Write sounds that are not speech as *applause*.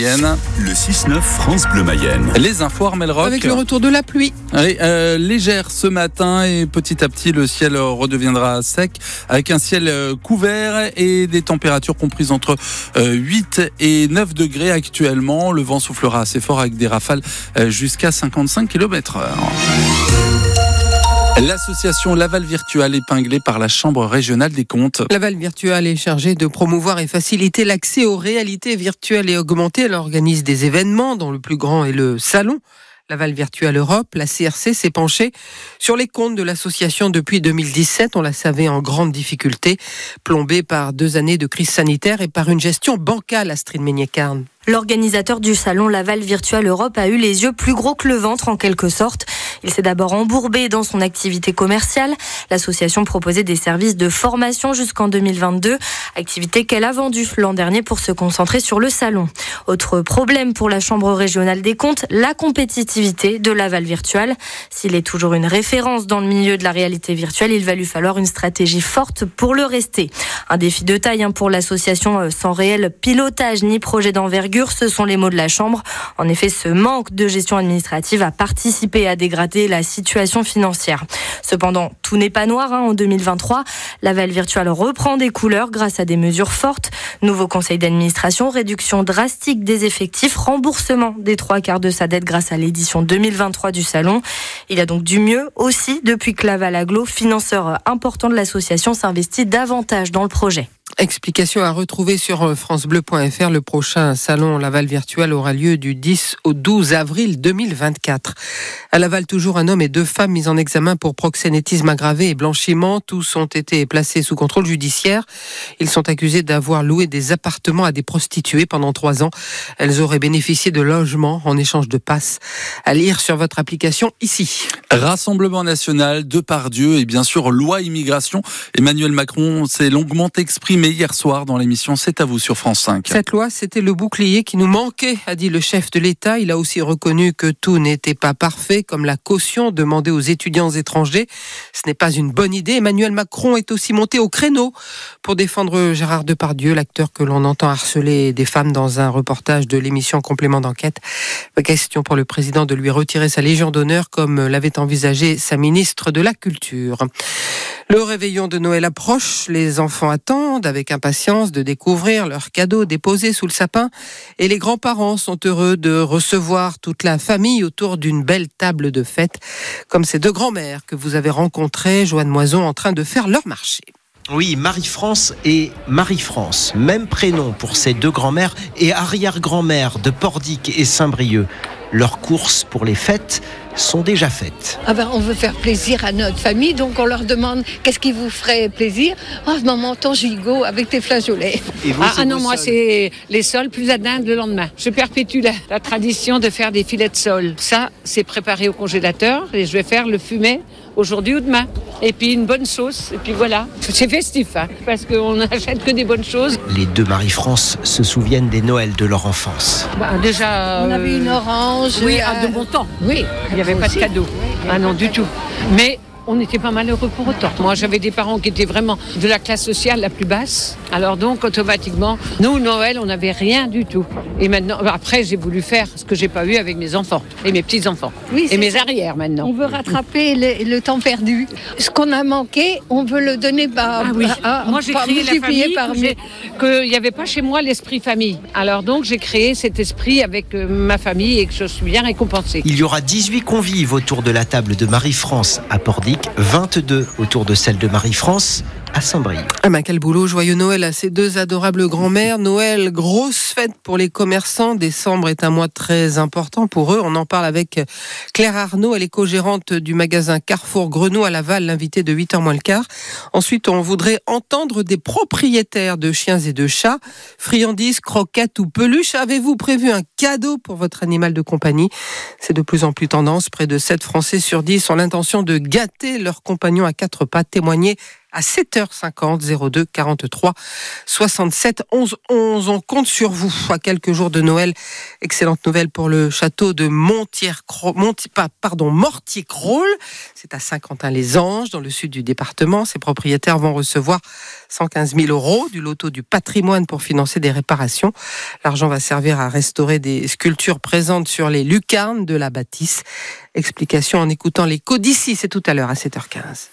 Le 6-9 France Bleu Mayenne. Les infos Armel Rock. Avec le retour de la pluie. Oui, euh, légère ce matin et petit à petit le ciel redeviendra sec avec un ciel euh, couvert et des températures comprises entre 8 euh, et 9 degrés actuellement. Le vent soufflera assez fort avec des rafales jusqu'à 55 km heure. L'association Laval Virtual épinglée par la Chambre régionale des comptes. Laval Virtual est chargée de promouvoir et faciliter l'accès aux réalités virtuelles et augmentées. Elle organise des événements dont le plus grand est le salon. Laval Virtual Europe, la CRC s'est penchée sur les comptes de l'association depuis 2017. On la savait en grande difficulté, plombée par deux années de crise sanitaire et par une gestion bancale, Astrid Meignet-Carne. L'organisateur du salon Laval Virtual Europe a eu les yeux plus gros que le ventre en quelque sorte. Il s'est d'abord embourbé dans son activité commerciale. L'association proposait des services de formation jusqu'en 2022, activité qu'elle a vendue l'an dernier pour se concentrer sur le salon. Autre problème pour la Chambre régionale des comptes, la compétitivité de Laval Virtual. S'il est toujours une référence dans le milieu de la réalité virtuelle, il va lui falloir une stratégie forte pour le rester. Un défi de taille hein, pour l'association euh, sans réel pilotage ni projet d'envergure ce sont les mots de la Chambre. En effet, ce manque de gestion administrative a participé à la situation financière. Cependant, tout n'est pas noir. Hein. En 2023, la Val virtuelle reprend des couleurs grâce à des mesures fortes. Nouveau conseil d'administration, réduction drastique des effectifs, remboursement des trois quarts de sa dette grâce à l'édition 2023 du salon. Il a donc du mieux aussi depuis que Laval Aglo, financeur important de l'association, s'investit davantage dans le projet. Explication à retrouver sur euh, francebleu.fr. Le prochain salon Laval virtuel aura lieu du 10 au 12 avril 2024. À Laval, toujours un homme et deux femmes mis en examen pour proxénétisme aggravé et blanchiment. Tous ont été placés sous contrôle judiciaire. Ils sont accusés d'avoir loué des appartements à des prostituées pendant trois ans. Elles auraient bénéficié de logements en échange de passes. À lire sur votre application ici. Rassemblement national, Dieu et bien sûr loi immigration. Emmanuel Macron s'est longuement exprimé hier soir dans l'émission C'est à vous sur France 5. Cette loi, c'était le bouclier qui nous manquait, a dit le chef de l'État. Il a aussi reconnu que tout n'était pas parfait, comme la caution demandée aux étudiants étrangers. Ce n'est pas une bonne idée. Emmanuel Macron est aussi monté au créneau pour défendre Gérard Depardieu, l'acteur que l'on entend harceler des femmes dans un reportage de l'émission Complément d'enquête. Question pour le président de lui retirer sa Légion d'honneur comme l'avait envisagé sa ministre de la Culture. Le réveillon de Noël approche, les enfants attendent avec impatience de découvrir leurs cadeaux déposés sous le sapin et les grands-parents sont heureux de recevoir toute la famille autour d'une belle table de fête, comme ces deux grands-mères que vous avez rencontrées, Joanne Moison, en train de faire leur marché. Oui, Marie-France et Marie-France, même prénom pour ces deux grands-mères et arrière-grand-mère de Pordic et Saint-Brieuc. Leurs courses pour les fêtes sont déjà faites. Ah ben, on veut faire plaisir à notre famille, donc on leur demande qu'est-ce qui vous ferait plaisir? Ah, oh, maman, ton gigot avec tes flageolets. ah, ah non, moi, c'est les sols plus à dinde le lendemain. Je perpétue la, tradition de faire des filets de sol. Ça, c'est préparé au congélateur et je vais faire le fumet aujourd'hui ou demain. Et puis une bonne sauce, et puis voilà. *laughs* C'est festif, hein, parce qu'on *laughs* n'achète que des bonnes choses. Les deux Marie-France se souviennent des Noëls de leur enfance. Bah, déjà. On avait une orange. Oui, à de bon temps. Oui, il n'y avait pas de cadeau. Ah non, du tout. Mais on n'était pas malheureux pour autant. Moi, j'avais des parents qui étaient vraiment de la classe sociale la plus basse. Alors donc, automatiquement, nous, Noël, on n'avait rien du tout. Et maintenant, après, j'ai voulu faire ce que j'ai pas eu avec mes enfants et mes petits-enfants. Oui, et mes arrières maintenant. On veut rattraper le, temps perdu. Ce qu'on a manqué, on veut le donner par... Ah oui. moi, j'ai créé la famille par qu'il n'y avait pas chez moi l'esprit famille. Alors donc, j'ai créé cet esprit avec euh, ma famille et que je suis bien récompensée. Il y aura 18 convives autour de la table de Marie-France à Pordy 22 autour de celle de Marie-France à Saint-Brieuc. Ah ben, quel boulot, joyeux Noël à ces deux adorables grands-mères. Noël, grosse fête pour les commerçants. Décembre est un mois très important pour eux. On en parle avec Claire Arnaud, elle est co-gérante du magasin Carrefour Grenot à Laval, l'invité de 8h moins le quart. Ensuite, on voudrait entendre des propriétaires de chiens et de chats, friandises, croquettes ou peluches. Avez-vous prévu un cadeau pour votre animal de compagnie? C'est de plus en plus tendance. Près de 7 Français sur 10 ont l'intention de gâter leur compagnon à quatre pas. Témoigner à 7h50 02 43 67 11 11. On compte sur vous à quelques jours de Noël. Excellente nouvelle pour le château de Montier, pardon. C'est à Saint-Quentin-les-Anges, dans le sud du département. Ses propriétaires vont recevoir 115 000 euros du loto du patrimoine pour financer des réparations. L'argent va servir à restaurer des sculptures présentes sur les lucarnes de la bâtisse. Explication en écoutant les d'ici, c'est tout à l'heure à 7h15.